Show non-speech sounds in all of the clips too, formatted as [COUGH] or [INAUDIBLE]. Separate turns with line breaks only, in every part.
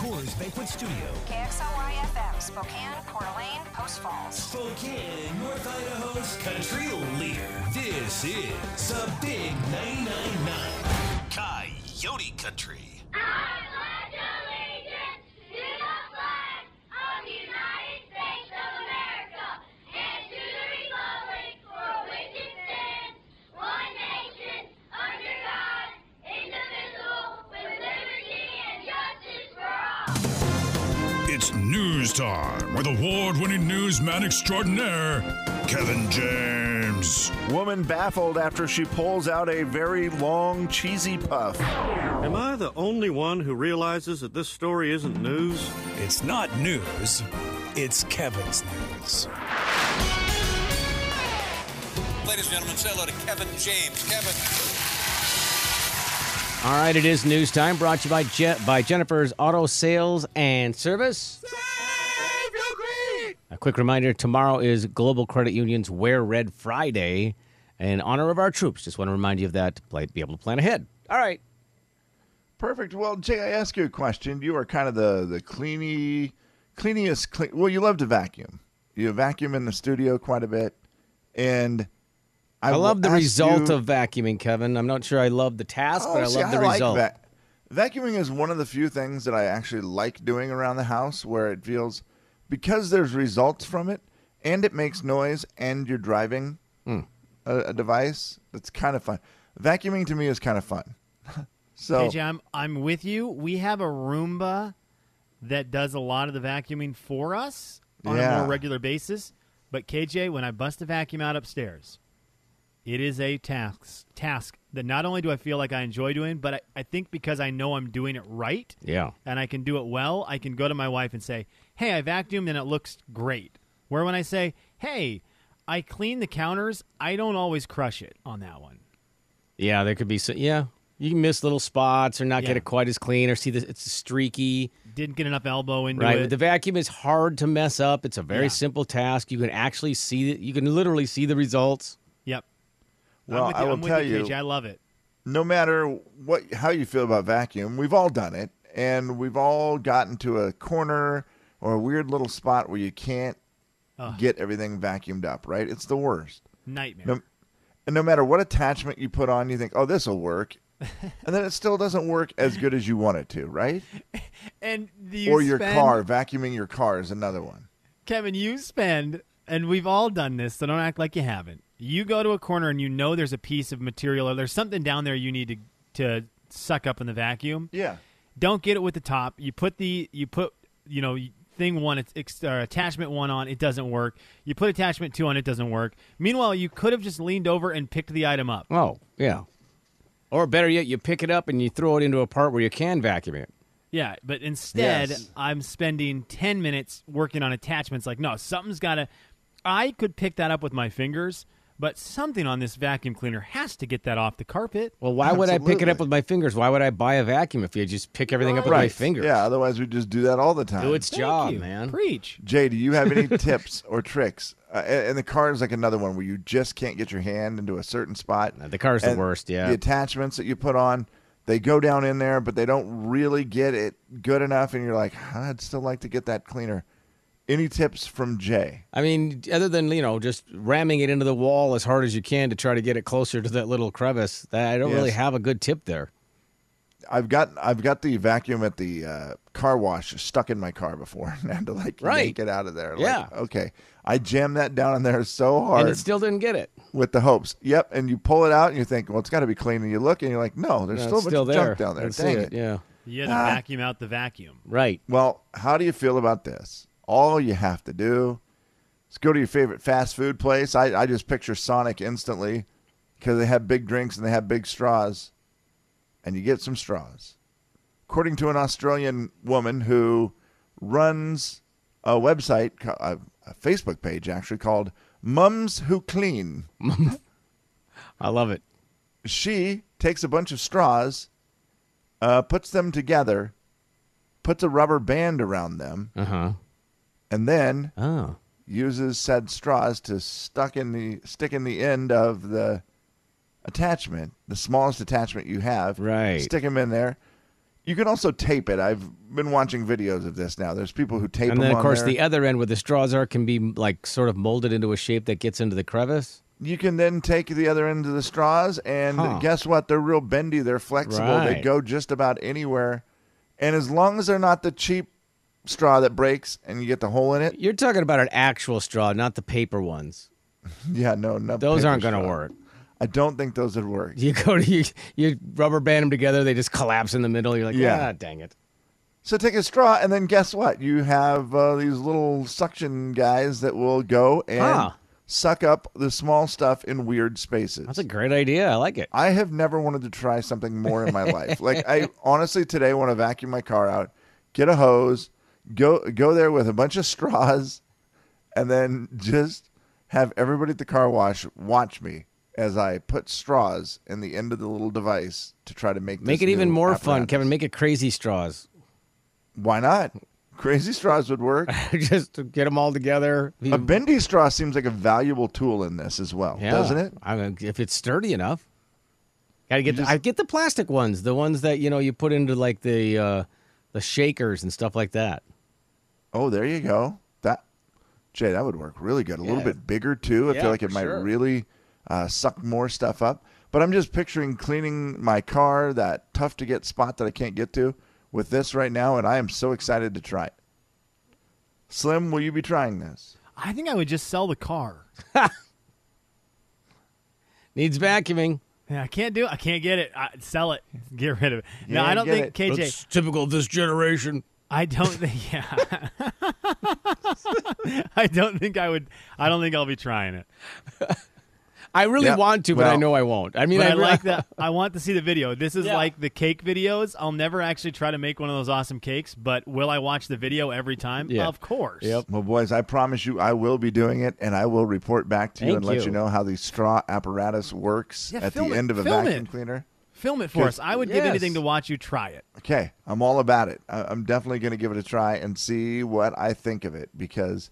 Coors Banquet Studio.
KXLY FM, Spokane, Coeur d'Alene, Post Falls.
Spokane, North Idaho's country leader. This is the Big 999 Coyote Country.
I
news time with award winning newsman extraordinaire, Kevin James.
Woman baffled after she pulls out a very long, cheesy puff.
Am I the only one who realizes that this story isn't news?
It's not news, it's Kevin's news.
Ladies and gentlemen, say hello to Kevin James. Kevin.
All right, it is news time. Brought to you by Je- by Jennifer's Auto Sales and Service. Quick reminder: tomorrow is Global Credit Union's Wear Red Friday, in honor of our troops. Just want to remind you of that to be able to plan ahead. All right.
Perfect. Well, Jay, I ask you a question. You are kind of the the cleany, cleaniest. Clean, well, you love to vacuum. You vacuum in the studio quite a bit, and I,
I, love the result
you-
of vacuuming, Kevin. I'm not sure I love the task, oh, but
Oh,
I
see,
love the
like
result.
va- vacuuming is one of the few things that I actually like doing around the house, where it feels because there's results from it, and it makes noise, and you're driving
Hmm.
a, a device. That's kind of fun. Vacuuming to me is kind of fun. [LAUGHS] so
KJ, I'm, I'm with you. We have a Roomba that does a lot of the vacuuming for us on a more regular basis. But KJ, when I bust a vacuum out upstairs, it is a task task that not only do I feel like I enjoy doing, but I, I think because I know I'm doing it right
Yeah.
and I can do it well, I can go to my wife and say, "Hey, I vacuumed and it looks great." Where when I say, "Hey, I clean the counters," I don't always crush it on that one.
Yeah, there could be some. Yeah, you can miss little spots or not get it quite as clean, or see that it's streaky.
Didn't get enough elbow into it. Right.
The vacuum is hard to mess up. It's a very
Yeah.
simple task. You can actually see it. You can literally see the results.
Yep.
Well,
I'm with
I
you.
will
I'm with
tell
you,
you-
KJ. I love it.
no matter what how you feel about vacuum, we've all done it, and we've all gotten to a corner or a weird little spot where you can't
Ugh.
get everything vacuumed up. Right? It's the worst.
Nightmare.
No, and no matter what attachment you put on, you think, "Oh, this will work," [LAUGHS] and then it still doesn't work as good as you want it to. Right? [LAUGHS]
And you
or your
spend-
car vacuuming your car is another one.
Kevin, you spend, and we've all done this, so don't act like you haven't. You go to a corner and you know there's a piece of material or there's something down there you need to to suck up in the vacuum.
Yeah.
Don't get it with the top. You put the you put you know thing one it's uh, attachment one on it doesn't work. You put attachment two on it doesn't work. Meanwhile, you could have just leaned over and picked the item up.
Oh, yeah. Or better yet, you pick it up and you throw it into a part where you can vacuum it.
Yeah, but instead,
Yes.
I'm spending 10 minutes working on attachments. Like, no, something's got to. I could pick that up with my fingers, but something on this vacuum cleaner has to get that off the carpet.
Well, why would I pick it up with my fingers? Why would I buy a vacuum if you just pick everything up with my fingers?
Yeah. Otherwise, we just do that all the time.
Do its
Thank
job,
you.
man.
Preach.
Jay, do you have any [LAUGHS] tips or tricks? Uh, and and the car is like another one where you just can't get your hand into a certain spot.
No, the car's the worst, yeah.
The attachments that you put on, they go down in there, but they don't really get it good enough, and you're like, I'd still like to get that cleaner. Any tips from Jay?
I mean, other than you know, just ramming it into the wall as hard as you can to try to get it closer to that little crevice. That I don't really have a good tip there.
I've got I've got the vacuum at the uh, car wash stuck in my car before, [LAUGHS] and I had to like
Right.
yank it out of there. Like,
Yeah.
okay. I jammed that down in there so hard
And it still didn't get it.
with the hopes. Yep. And you pull it out, and you think, well, it's got to be clean. And you look, and you're like, no, there's
No,
still a
it's
bunch
still there.
junk down there.
See
Dang
it,
it.
Yeah.
You had to
Ah.
vacuum out the vacuum.
Right.
Well, how do you feel about this? All you have to do is go to your favorite fast food place. I, I just picture Sonic instantly because they have big drinks and they have big straws, and you get some straws. According to an Australian woman who runs a website, a, a Facebook page actually called Mums Who Clean, [LAUGHS]
I love it.
she takes a bunch of straws, uh, puts them together, puts a rubber band around them,
Uh huh.
And then
Oh.
uses said straws to stuck in the stick in the end of the attachment, the smallest attachment you have.
Right.
Stick them in there. You can also tape it. I've been watching videos of this now. There's people who tape
And
them
then, of course,
there.
the other end where the straws are can be like sort of molded into a shape that gets into the crevice.
you can then take the other end of the straws, and
Huh.
guess what? They're real bendy. They're flexible. They go just about anywhere. And as long as they're not the cheap straw that breaks and you get the hole in it,
You're talking about an actual straw, not the paper ones. [LAUGHS]
yeah, no, no
Those aren't going to work.
I don't think those would work.
You go to [LAUGHS] you, you rubber band them together, they just collapse in the middle. You're like,
Yeah.
yeah, dang it.
So take a straw, and then guess what? You have uh, these little suction guys that will go and suck up the small stuff in weird spaces.
That's a great idea. I like it.
I have never wanted to try something more in my life. Like I [LAUGHS] honestly today want to vacuum my car out, get a hose, go go there with a bunch of straws, and then just have everybody at the car wash watch me as I put straws in the end of the little device to try to make
Make it even more fun. Kevin. Make it crazy straws.
Why not? Crazy straws would work. [LAUGHS]
just to get them all together.
A bendy straw seems like a valuable tool in this as well,
Yeah.
doesn't it?
I mean, if it's sturdy enough. Gotta get. The, I get the plastic ones, the ones that you know you put into like the uh, the shakers and stuff like that.
Oh, there you go. That Jay, that would work really good. A little bit bigger too. I
Yeah,
feel like it might
sure.
really uh, suck more stuff up. But I'm just picturing cleaning my car, that tough to get spot that I can't get to, with this right now, and I am so excited to try it. Slim, will you be trying this?
I think I would just sell the car. [LAUGHS]
Needs vacuuming.
Yeah, I can't do it. I can't get it. I, sell it. Get rid of it. no, I don't think
it.
KJ.
That's typical of this generation.
I don't think. [LAUGHS] Yeah. [LAUGHS] I don't think I would. I don't think I'll be trying it.
I really
Yeah,
want to, but I know I won't. I mean,
I,
I,
like that. [LAUGHS] I want to see the video. This is
Yeah.
like the cake videos. I'll never actually try to make one of those awesome cakes, but will I watch the video every time?
Yeah.
Of course.
Yep.
Well, boys, I promise you, I will be doing it, and I will report back to you
Thank
and let
you.
you know how the straw apparatus works
Yeah,
at the
it.
end of a
Film
vacuum
it.
cleaner.
Film it for us. I would give anything to watch you try it.
Okay, I'm all about it. I- I'm definitely going to give it a try and see what I think of it because,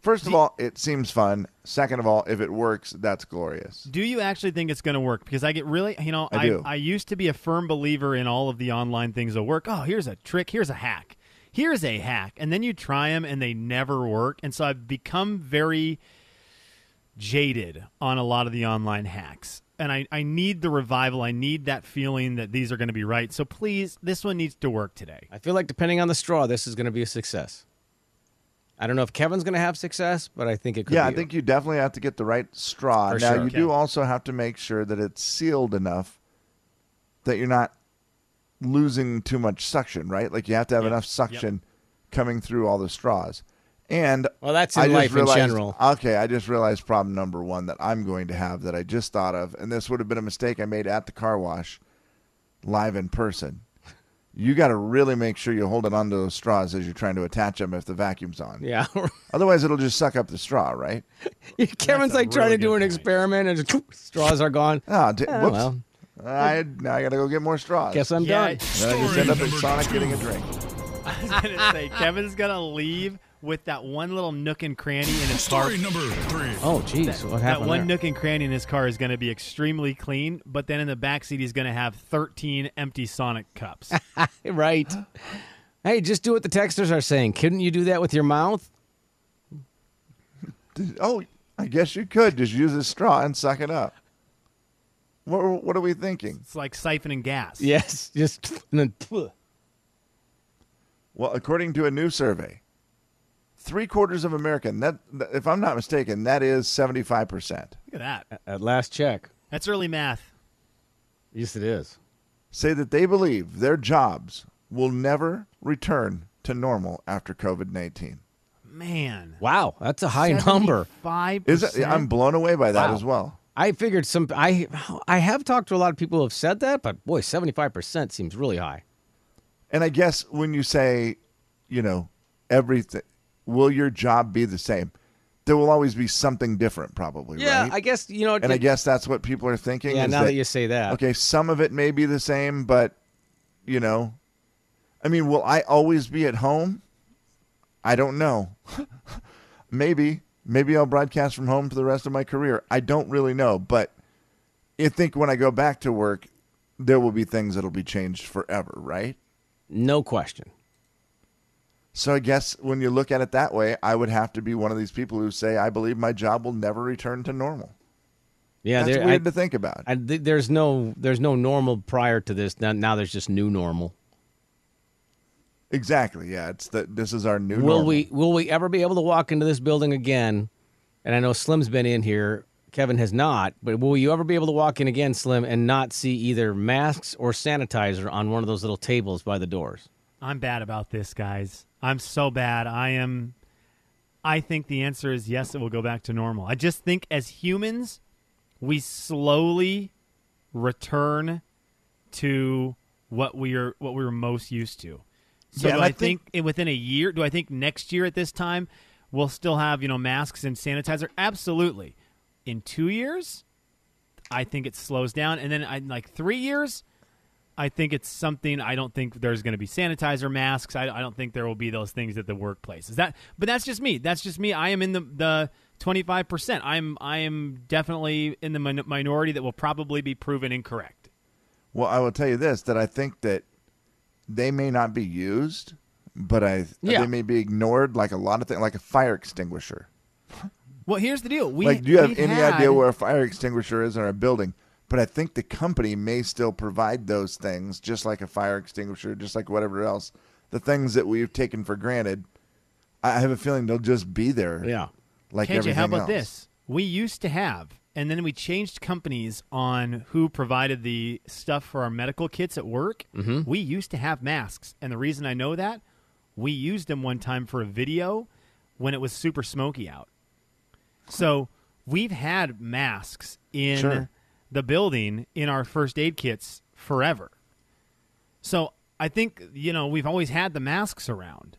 first of all, it seems fun. Second of all, if it works, that's glorious.
Do you actually think it's going to work? Because I get really, you know,
I do.
I used to be a firm believer in all of the online things that work. Oh, here's a trick. Here's a hack. Here's a hack. And then you try them and they never work. And so I've become very jaded on a lot of the online hacks. And I, I need the revival. I need that feeling that these are going to be right. So please, this one needs to work today.
I feel like depending on the straw, this is going to be a success. I don't know if Kevin's going to have success, but I think it could.
Yeah,
be
I think you definitely have to get the right straw.
For
now,
sure.
you do also have to make sure that it's sealed enough that you're not losing too much suction, right? Like you have to have
Yeah.
enough suction coming through all the straws. And
Well, that's in
I just
life in general.
Okay, I just realized problem number one that I'm going to have that I just thought of, and this would have been a mistake I made at the car wash, live in person. You got to really make sure you hold it onto those straws as you're trying to attach them if the vacuum's on.
Yeah. [LAUGHS]
Otherwise, it'll just suck up the straw, right? [LAUGHS]
Kevin's
a
like trying
really
to do an
point.
experiment and just, straws are gone.
Oh, d-
Oh,
whoops.
well.
I now I got to go get more straws.
Guess I'm
Yeah,
done.
then I just end up at Sonic getting a drink. [LAUGHS]
I was going to say, Kevin's going to leave with that one little nook and cranny in his car.
Story number three.
Oh, jeez. What
that one
there?
nook and cranny in his car is going to be extremely clean, but then in the back seat he's going to have 13 empty Sonic cups. [LAUGHS]
right. Hey, just do what the texters are saying. Couldn't you do that with your mouth?
Oh, I guess you could just use a straw and suck it up. What, what are we thinking?
it's like siphoning gas.
Yes. Just [LAUGHS] and then,
Well, according to a new survey, three quarters of American, that, that- if I'm not mistaken, that is 75%,
Look at that.
at last check.
That's early math.
Yes, it is.
say that they believe their jobs will never return to normal after COVID 19.
Man.
Wow, that's a high number.
Five.
Is it? I'm blown away by that
Wow.
as well.
I figured some. I I have talked to a lot of people who have said that, but boy, seventy five percent seems really high.
And I guess when you say, you know, everything, will your job be the same? There will always be something different, probably.
Yeah,
right?
I guess you know.
and I guess that's what people are thinking.
yeah.
is
Now that, you say that,
okay, some of it may be the same, but you know, I mean, will I always be at home? I don't know. [LAUGHS] maybe, maybe I'll broadcast from home for the rest of my career. I don't really know, but I think when I go back to work, there will be things that'll be changed forever, right?
No question.
So I guess when you look at it that way, I would have to be one of these people who say I believe my job will never return to normal.
Yeah,
That's
there-
weird
I-
to think about.
I, th- there's no there's no normal prior to this. Now, now there's just new normal.
Exactly. Yeah, it's that this is our new
will
normal.
we will we ever be able to walk into this building again? And I know Slim's been in here. Kevin has not, but will you ever be able to walk in again, Slim, and not see either masks or sanitizer on one of those little tables by the doors?
I'm bad about this, guys. I'm so bad. I am. I think the answer is yes. It will go back to normal. I just think as humans, we slowly return to what we are what we were most used to. So
Yeah,
do I,
I
think,
think-
within a year? Do I think next year at this time we'll still have you know masks and sanitizer? Absolutely. In two years, I think it slows down, and then I, like three years, I think it's something. I don't think there's going to be sanitizer masks. I, I don't think there will be those things at the workplace. Is that? But that's just me. That's just me. I am in the the twenty five percent. I'm I am definitely in the min- minority that will probably be proven incorrect.
Well, I will tell you this: that I think that they may not be used, but I
Yeah.
they may be ignored, like a lot of things, like a fire extinguisher.
Well, here's the deal. We
like, do you have any
had-
idea where a fire extinguisher is in our building? But I think the company may still provide those things, just like a fire extinguisher, just like whatever else. The things that we've taken for granted, I have a feeling they'll just be there.
Yeah.
like
KJ,
everything
how about
else.
this? We used to have, and then we changed companies on who provided the stuff for our medical kits at work.
Mhm.
We used to have masks, and the reason I know that, we used them one time for a video when it was super smoky out. So we've had masks in
Sure.
The building in our first aid kits forever. So I think you know we've always had the masks around.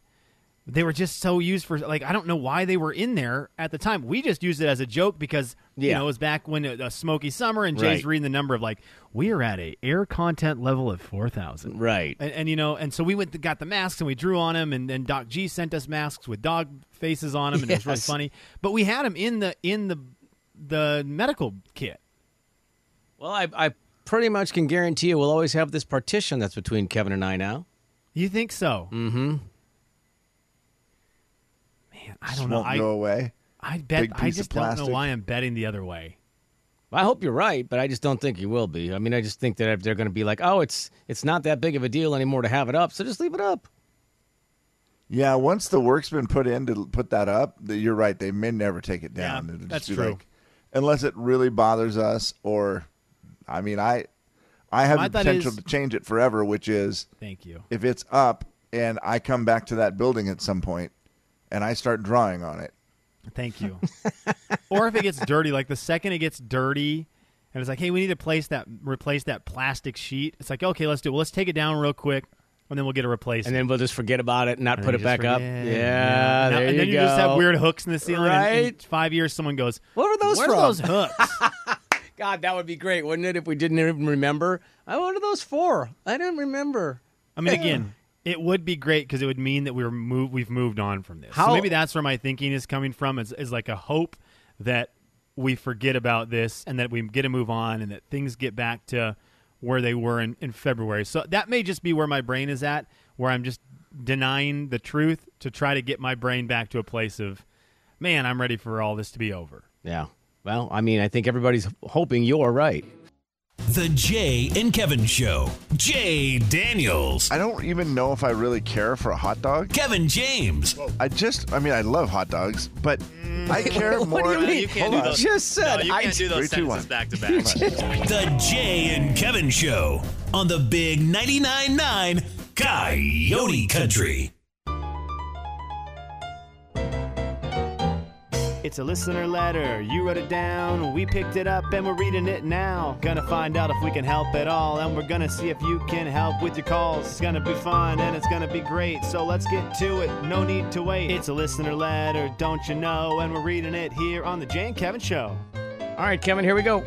They were just so used for like I don't know why they were in there at the time. We just used it as a joke because you know it was back when a, a smoky summer and Jay's
Right.
reading the number of like we are at a air content level of four thousand.
Right.
And, and you know, and so we went got the masks and we drew on them, and then Doc G sent us masks with dog faces on them, and it was really funny. But we had them in the in the the medical kit.
Well, I, I pretty much can guarantee you we'll always have this partition that's between Kevin and I now.
You think so?
Mm-hmm.
Man, I don't know.
won't
I
go away.
I bet
Big
I
piece of
just don't know why I'm betting the other way.
I hope you're right, but I just don't think you will be. I mean, I just think that they're going to be like, oh, it's it's not that big of a deal anymore to have it up, so just leave it up.
Yeah, once the work's been put in to put that up, th- you're right. They may never take it down.
Yeah,
It'll just
that's
be
true.
like- unless it really bothers us, or, I mean, I, I have
My
the potential
is-
to change it forever, which is
Thank you.
if it's up and I come back to that building at some point, and I start drawing on it.
Thank you. [LAUGHS] or if it gets dirty, like the second it gets dirty, and it's like, hey, we need to place that replace that plastic sheet. It's like, okay, let's do it. Well, let's take it down real quick, and then we'll get a replacement.
And then we'll just forget about it and not
And
put it back
just
up.
forget.
Yeah,
Now-
there
and
you
then you just have weird hooks in the ceiling. and in
Right.
five years, someone goes,
What were those
Where
from?
are those hooks? [LAUGHS]
God, that would be great, wouldn't it? If we didn't even remember. Oh, what are those for? I don't remember.
I mean, [LAUGHS] again, it would be great because it would mean that we were move, we've moved on from this.
How-
So maybe that's where my thinking is coming from. Is, is like a hope that we forget about this and that we get to move on and that things get back to where they were in, in February. So that may just be where my brain is at, where I'm just denying the truth to try to get my brain back to a place of, man, I'm ready for all this to be over.
Yeah. Well, I mean, I think everybody's hoping you're right.
The Jay and Kevin Show. Jay Daniels.
I don't even know if I really care for a hot dog.
Kevin James.
I just, I mean, I love hot dogs, but mm. I care [LAUGHS]
What
more.
do you mean?
can't
Hold
do
on.
those-
Just said.
No, you
I-
can't do those
Three, two,
sentences
one.
back to back. [LAUGHS]
The Jay and Kevin Show on the Big 99.9 9 Coyote Country.
It's a listener letter. You wrote it down. We picked it up and we're reading it now. Gonna find out if we can help at all. And we're gonna see if you can help with your calls. It's gonna be fun and it's gonna be great. So let's get to it. No need to wait. It's a listener letter, don't you know? And we're reading it here on The Jay and Kevin Show.
All right, Kevin, here we go.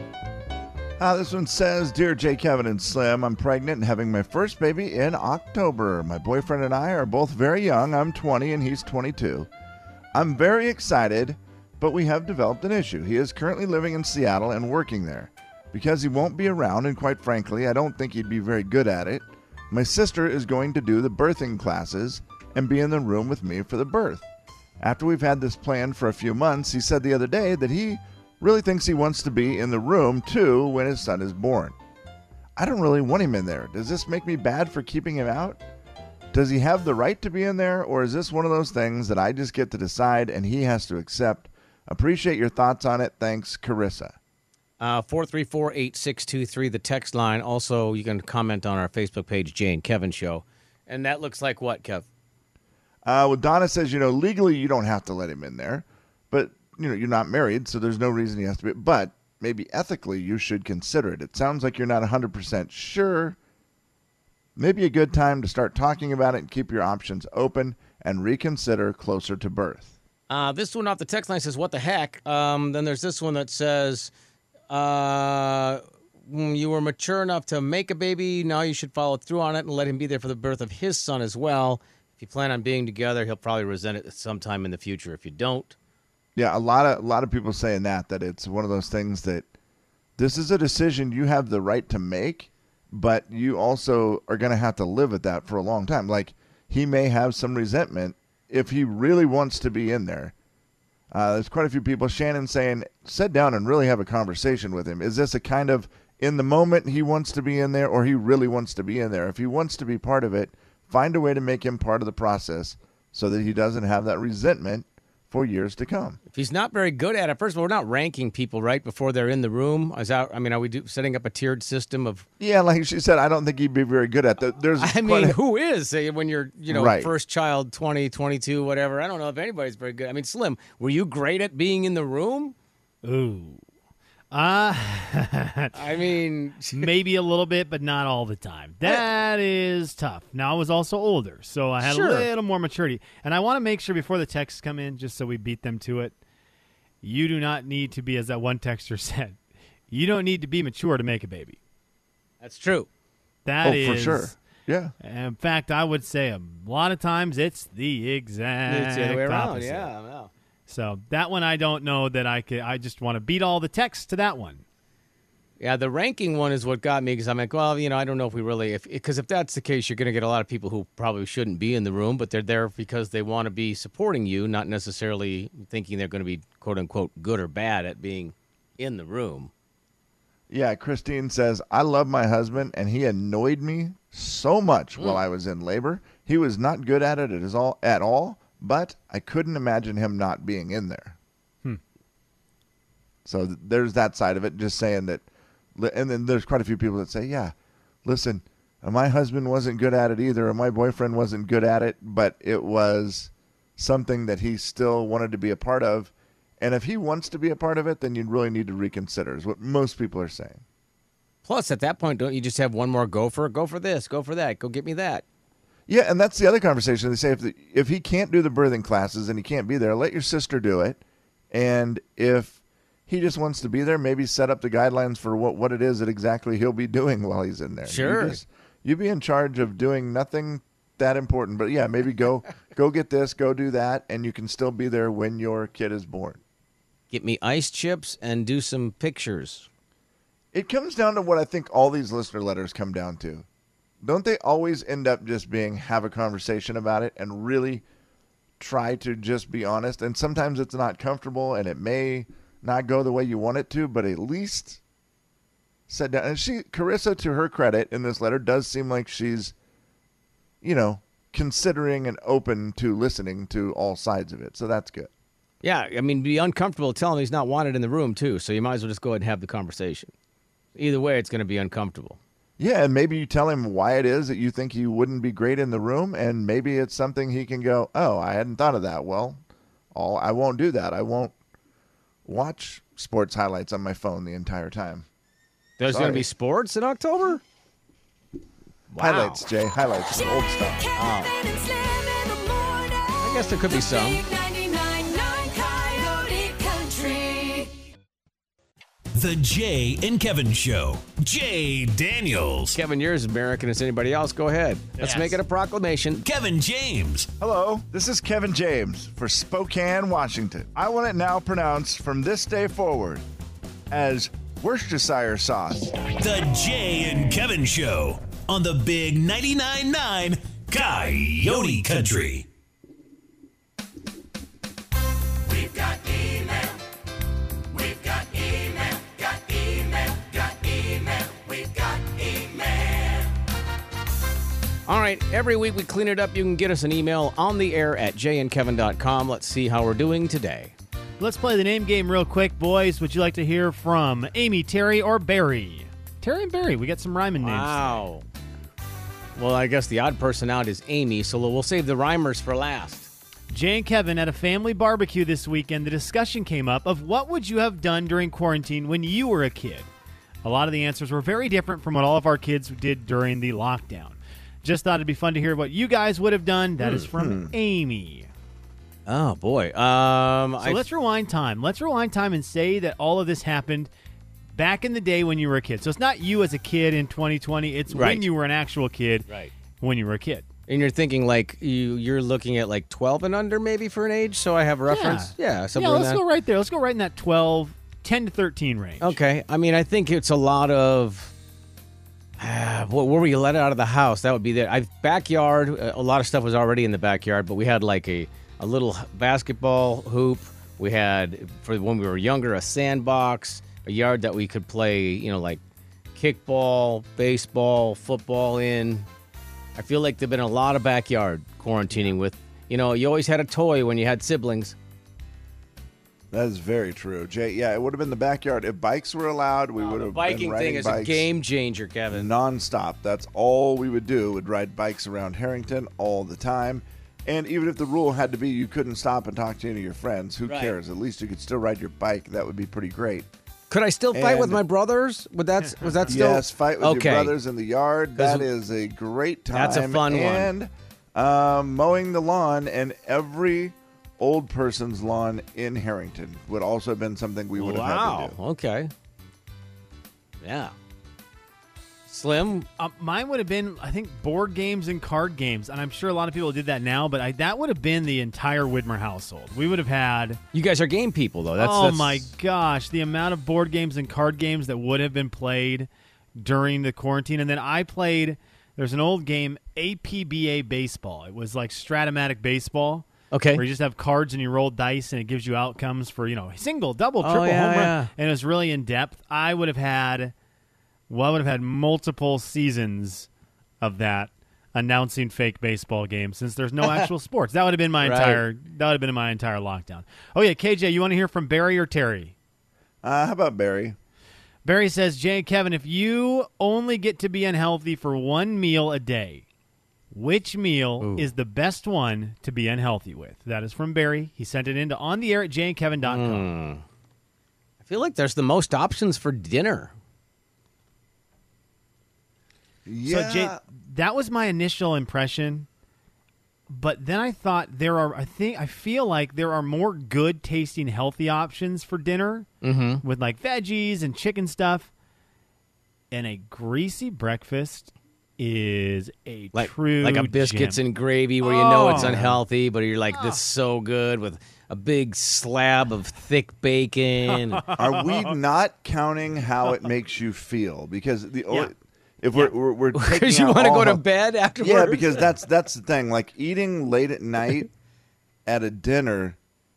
Ah, this one says, Dear Jay, Kevin, and Slim, I'm pregnant and having my first baby in October. My boyfriend and I are both very young. I'm 20 and he's 22. I'm very excited, but we have developed an issue. He is currently living in Seattle and working there. Because he won't be around, and quite frankly, I don't think he'd be very good at it, My sister is going to do the birthing classes and be in the room with me for the birth. After we've had this planned for a few months, he said the other day that he really thinks he wants to be in the room too when his son is born. I don't really want him in there. Does this make me bad for keeping him out? Does he have the right to be in there, or is this one of those things that I just get to decide and he has to accept? Appreciate your thoughts on it. Thanks, Carissa.
Uh, 434-8623, the text line. Also, you can comment on our Facebook page, Jane Kevin Show. And that looks like what, Kev?
Uh, well, Donna says, you know, legally you don't have to let him in there, but you know you're not married, so there's no reason he has to be. But maybe ethically you should consider it. It sounds like you're not 100% sure. Maybe a good time to start talking about it and keep your options open and reconsider closer to birth.
Uh, this one off the text line says, "What the heck?" Um, then there's this one that says, uh, mm, "You were mature enough to make a baby. Now you should follow through on it and let him be there for the birth of his son as well. If you plan on being together, he'll probably resent it sometime in the future. If you don't,
Yeah, a lot of a lot of people saying that that it's one of those things that this is a decision you have the right to make, but you also are going to have to live with that for a long time. Like he may have some resentment if he really wants to be in there. Uh, there's quite a few people. Shannon saying, sit down and really have a conversation with him. Is this a kind of in the moment he wants to be in there, or he really wants to be in there? If he wants to be part of it, find a way to make him part of the process so that he doesn't have that resentment for years to come.
if he's not very good at it, first of all, we're not ranking people right before they're in the room. Is that? I mean, are we do, setting up a tiered system of?
Yeah, like she said, I don't think he'd be very good at that. There's
I mean,
a-
who is say, when you're, you know,
Right.
first child, 20, 22, whatever? I don't know if anybody's very good. I mean, Slim, were you great at being in the room?
Ooh. Uh, [LAUGHS]
I mean, [LAUGHS]
maybe a little bit, but not all the time. That is tough. Now I was also older, so I had
Sure.
a little more maturity. And I want to make sure before the texts come in, just so we beat them to it, you do not need to be, as that one texter [LAUGHS] said, you don't need to be mature to make a baby.
that's true.
That
oh,
is
for sure. Yeah.
In fact, I would say a lot of times it's the exact
It's the other way around.
opposite.
Yeah, yeah.
So that one I don't know that I could. I just want to beat all the texts to that one.
Yeah, the ranking one is what got me because I'm like, well, you know, I don't know if we really, if because if that's the case, you're going to get a lot of people who probably shouldn't be in the room, but they're there because they want to be supporting you, not necessarily thinking they're going to be quote unquote good or bad at being in the room.
Yeah, Christine says, I love my husband and he annoyed me so much while mm. I was in labor. He was not good at it at all at all, but I couldn't imagine him not being in there. So th- there's that side of it, just saying that li- and then there's quite a few people that say, Yeah, listen, uh, my husband wasn't good at it either, or my boyfriend wasn't good at it, but it was something that he still wanted to be a part of. And if he wants to be a part of it, then you really need to reconsider, is what most people are saying.
Plus, at that point, don't you just have one more go for? Go for this, go for that, go get me that.
Yeah, and that's the other conversation. They say if the, if he can't do the birthing classes and he can't be there, let your sister do it. And if he just wants to be there, maybe set up the guidelines for what, what it is that exactly he'll be [LAUGHS] doing while he's in there.
Sure.
You, just, you be in charge of doing nothing that important, but yeah, maybe go [LAUGHS] go get this, go do that, and you can still be there when your kid is born.
Get me ice chips and do some pictures.
It comes down to what I think all these listener letters come down to. Don't they always end up just being have a conversation about it and really try to just be honest? And sometimes it's not comfortable and it may not go the way you want it to, but at least sit down. And she, Carissa, to her credit in this letter, does seem like she's, you know, considering and open to listening to all sides of it. So that's good.
Yeah, I mean, be uncomfortable. telling him he's not wanted in the room too. So you might as well just go ahead and have the conversation. Either way, it's going to be uncomfortable.
Yeah, and maybe you tell him why it is that you think he wouldn't be great in the room, and maybe it's something he can go, "Oh, I hadn't thought of that." Well, all I won't do that. I won't watch sports highlights on my phone the entire time.
There's going to be sports in October. Wow.
Highlights, Jay. Highlights, old stuff.
I guess there could be some.
The Jay and Kevin Show. Jay Daniels.
Kevin, you're as American as anybody else. Go ahead. Let's
Yes.
make it a proclamation.
Kevin James.
Hello, this is Kevin James for Spokane, Washington. I want it now pronounced from this day forward as Worcestershire sauce.
The Jay and Kevin Show on the Big 99.9 9 Coyote Country.
All right, every week we clean it up. You can get us an email on the air at jandkevin.com. Let's see how we're doing today.
Let's play the name game real quick, boys. Would you like to hear from Amy, Terry, or Barry? Terry and Barry. We got some rhyming names.
Wow. Well, I guess the odd person out is Amy, so we'll save the rhymers for last.
Jay and Kevin at a family barbecue this weekend. The discussion came up of what would you have done during quarantine when you were a kid. A lot of the answers were very different from what all of our kids did during the lockdown. Just thought it'd be fun to hear what you guys would have done. That is from Amy.
Oh boy. Um,
So
I,
let's rewind time. Let's rewind time and say that all of this happened back in the day when you were a kid. So it's not you as a kid in 2020. It's
Right.
when you were an actual kid.
Right.
When you were a kid.
and you're thinking like you you're looking at like 12 and under maybe for an age, so I have a reference. Yeah,
Yeah,
somewhere in
let's
that.
go right there. Let's go right in that 12, 10 to 13 range.
Okay. I mean, I think it's a lot of. [SIGHS] Where where you let out of the house, that would be there. I backyard. uh, A lot of stuff was already in the backyard, but we had like a a little basketball hoop. We had for when we were younger a sandbox, a yard that we could play. You know, like kickball, baseball, football in. I feel like there've been a lot of backyard quarantining with. You know, you always had a toy when you had siblings.
That is very true, Jay. Yeah, it would have been the backyard if bikes were allowed. We would have
biking
been
thing
riding
is a game changer, Kevin.
nonstop. That's all we would do. Would ride bikes around Harrington all the time. And even if the rule had to be you couldn't stop and talk to any of your friends, who
Right.
cares? At least you could still ride your bike. That would be pretty great.
Could I still fight with my brothers? Would that was that still
yes, fight with
okay.
your brothers in the yard. That is a great time.
That's a fun one.
and, um, mowing the lawn and every old person's lawn in Harrington would also have been something we would have had
Wow.
to do.
Okay. Yeah. Slim.
Uh, mine would have been, I think, board games and card games, and I'm sure a lot of people did that now. But I, that would have been the entire Widmer household. We would have had.
You guys are game people though. That's
oh
that's,
my gosh, the amount of board games and card games that would have been played during the quarantine, and then I played. There's an old game, APBA baseball. It was like Strat-O-Matic baseball.
Okay.
Where you just have cards and you roll dice and it gives you outcomes for, you know, single, double,
Oh,
triple,
yeah,
home run.
yeah.
And it was really in depth. I would have had well, I would have had multiple seasons of that announcing fake baseball games since there's no actual [LAUGHS] sports. That would have been my
Right.
entire that would have been my entire lockdown. Oh yeah, KJ, you want to hear from Barry or Terry?
Uh, how about Barry?
Barry says, Jay and Kevin, if you only get to be unhealthy for one meal a day, which meal is the best one to be unhealthy with? That is from Barry. He sent it in to on the air at jayandkevin.com.
I feel like there's the most options for dinner.
Yeah.
So Jay, that was my initial impression. But then I thought there are I think I feel like there are more good tasting healthy options for dinner
Mm-hmm.
with like veggies and chicken stuff. And a greasy breakfast is a
Like
true
like a biscuits
gem.
and gravy where you know it's
Oh.
unhealthy, but you're like, this is so good with a big slab of thick bacon. [LAUGHS]
Are we not counting how it makes you feel? Because the
Yeah.
if we're we're, we're [LAUGHS]
Because you want to go to bed afterwards.
Yeah, because that's that's the thing. Like eating late at night at a dinner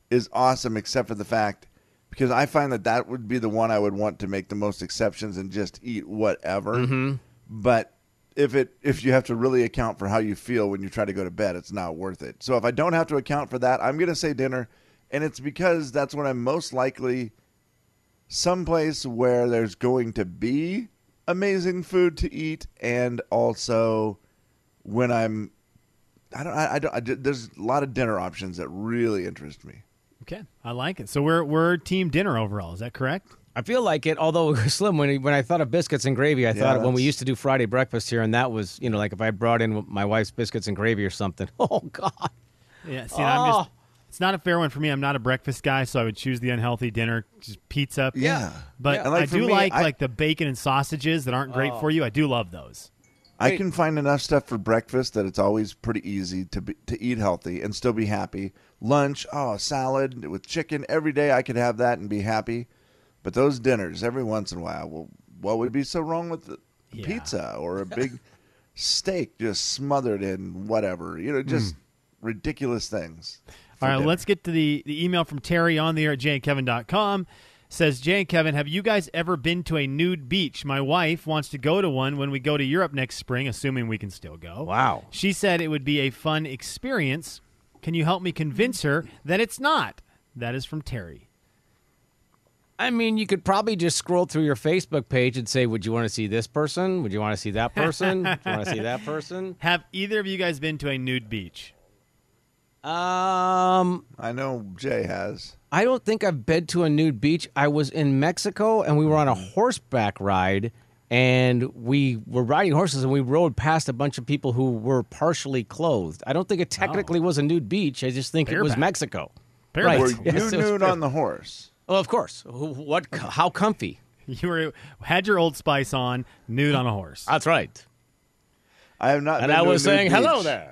is awesome, except for the fact because I find that that would be the one I would want to make the most exceptions and just eat whatever.
Mm-hmm.
But if it if you have to really account for how you feel when you try to go to bed, it's not worth it. So if I don't have to account for that, I'm gonna say dinner, and it's because that's when I'm most likely someplace where there's going to be amazing food to eat, and also when I'm, I don't, I, I don't, I, there's a lot of dinner options that really interest me.
Okay, I like it. So we're we're team dinner overall. Is that correct?
I feel like it, although [LAUGHS] Slim, when, when I thought of biscuits and gravy, I
Yeah,
thought when we used to do Friday breakfast here, and that was, you know, like if I brought in my wife's biscuits and gravy or something. [LAUGHS] Oh, God.
Yeah. See, I'm just.
Oh.
It's not a fair one for me. I'm not a breakfast guy, so I would choose the unhealthy dinner, just pizza.
Yeah.
But
And, like,
I do
me,
like
I-
like the bacon and sausages that aren't great
Oh.
for you. I do love those.
I can find enough stuff for breakfast that it's always pretty easy to be, to eat healthy and still be happy. Lunch, oh, salad with chicken every day. I could have that and be happy. But those dinners every once in a while, well, what would be so wrong with the
Yeah.
pizza or a [LAUGHS] big steak just smothered in whatever. You know, just ridiculous things.
Mm. All right,
dinner.
let's get to the, the email from Terry on the air at jandkevin.com. Says, Jay and Kevin, have you guys ever been to a nude beach? My wife wants to go to one when we go to Europe next spring, assuming we can still go.
Wow.
She said it would be a fun experience. Can you help me convince her that it's not? That is from Terry.
I mean, you could probably just scroll through your Facebook page and say, "Would you want to see this person? Would you want to see that person? Would you want to see that person?" [LAUGHS]
Have either of you guys been to a nude beach?
Um,
I know Jay has.
I don't think I've been to a nude beach. I was in Mexico and we were on a horseback ride and we were riding horses and we rode past a bunch of people who were partially clothed. I don't think it technically was a nude beach. I just think it was Mexico.
Bareback.
Were [LAUGHS]
Right.
you
Yes, it
nude on the horse?
Oh, of course. What? How comfy?
You were had your Old Spice on, nude on a horse.
That's right.
I have not.
And
been
I was
nude
saying, "Hello there."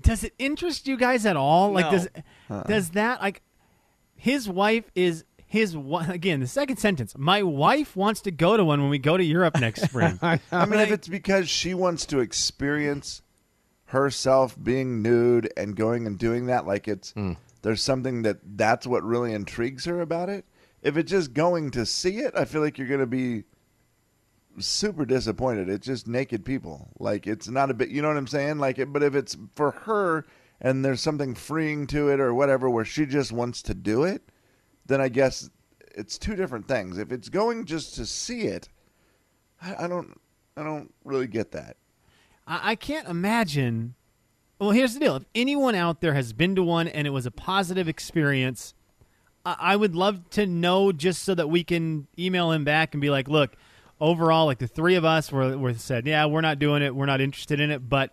does it interest you guys at all? Like,
No.
does
Uh-uh.
does that like his wife is his wi- again the second sentence? My wife wants to go to one when we go to Europe next [LAUGHS] spring.
I mean, if it's because she wants to experience herself being nude and going and doing that, like it's hmm. There's something that that's what really intrigues her about it. If it's just going to see it, I feel like you're going to be super disappointed. It's just naked people. Like it's not a bit, you know what I'm saying? Like it, but if it's for her and there's something freeing to it or whatever where she just wants to do it, then I guess it's two different things. If it's going just to see it, I, I don't I don't really get that.
I, I can't imagine. Well, here's the deal: if anyone out there has been to one and it was a positive experience, I, I would love to know just so that we can email him back and be like, "Look, overall, like the three of us were, were said, yeah, we're not doing it, we're not interested in it, but."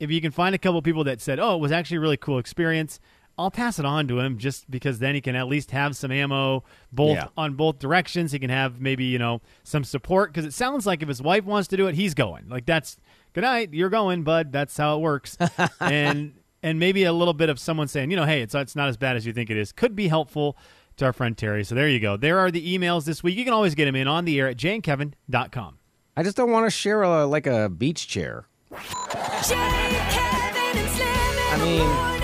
If you can find a couple people that said, "Oh, it was actually a really cool experience," I'll pass it on to him just because then he can at least have some ammo both
Yeah.
on both directions. He can have maybe you know some support because it sounds like if his wife wants to do it, he's going. Like that's good night, you're going, bud. That's how it works. [LAUGHS] and and maybe a little bit of someone saying, you know, hey, it's it's not as bad as you think it is, could be helpful to our friend Terry. So there you go. There are the emails this week. You can always get them in on the air at janekevin.com.
I just don't want to share a, like a beach chair.
Jay, Kevin, and Slim in
I
the
mean,
morning.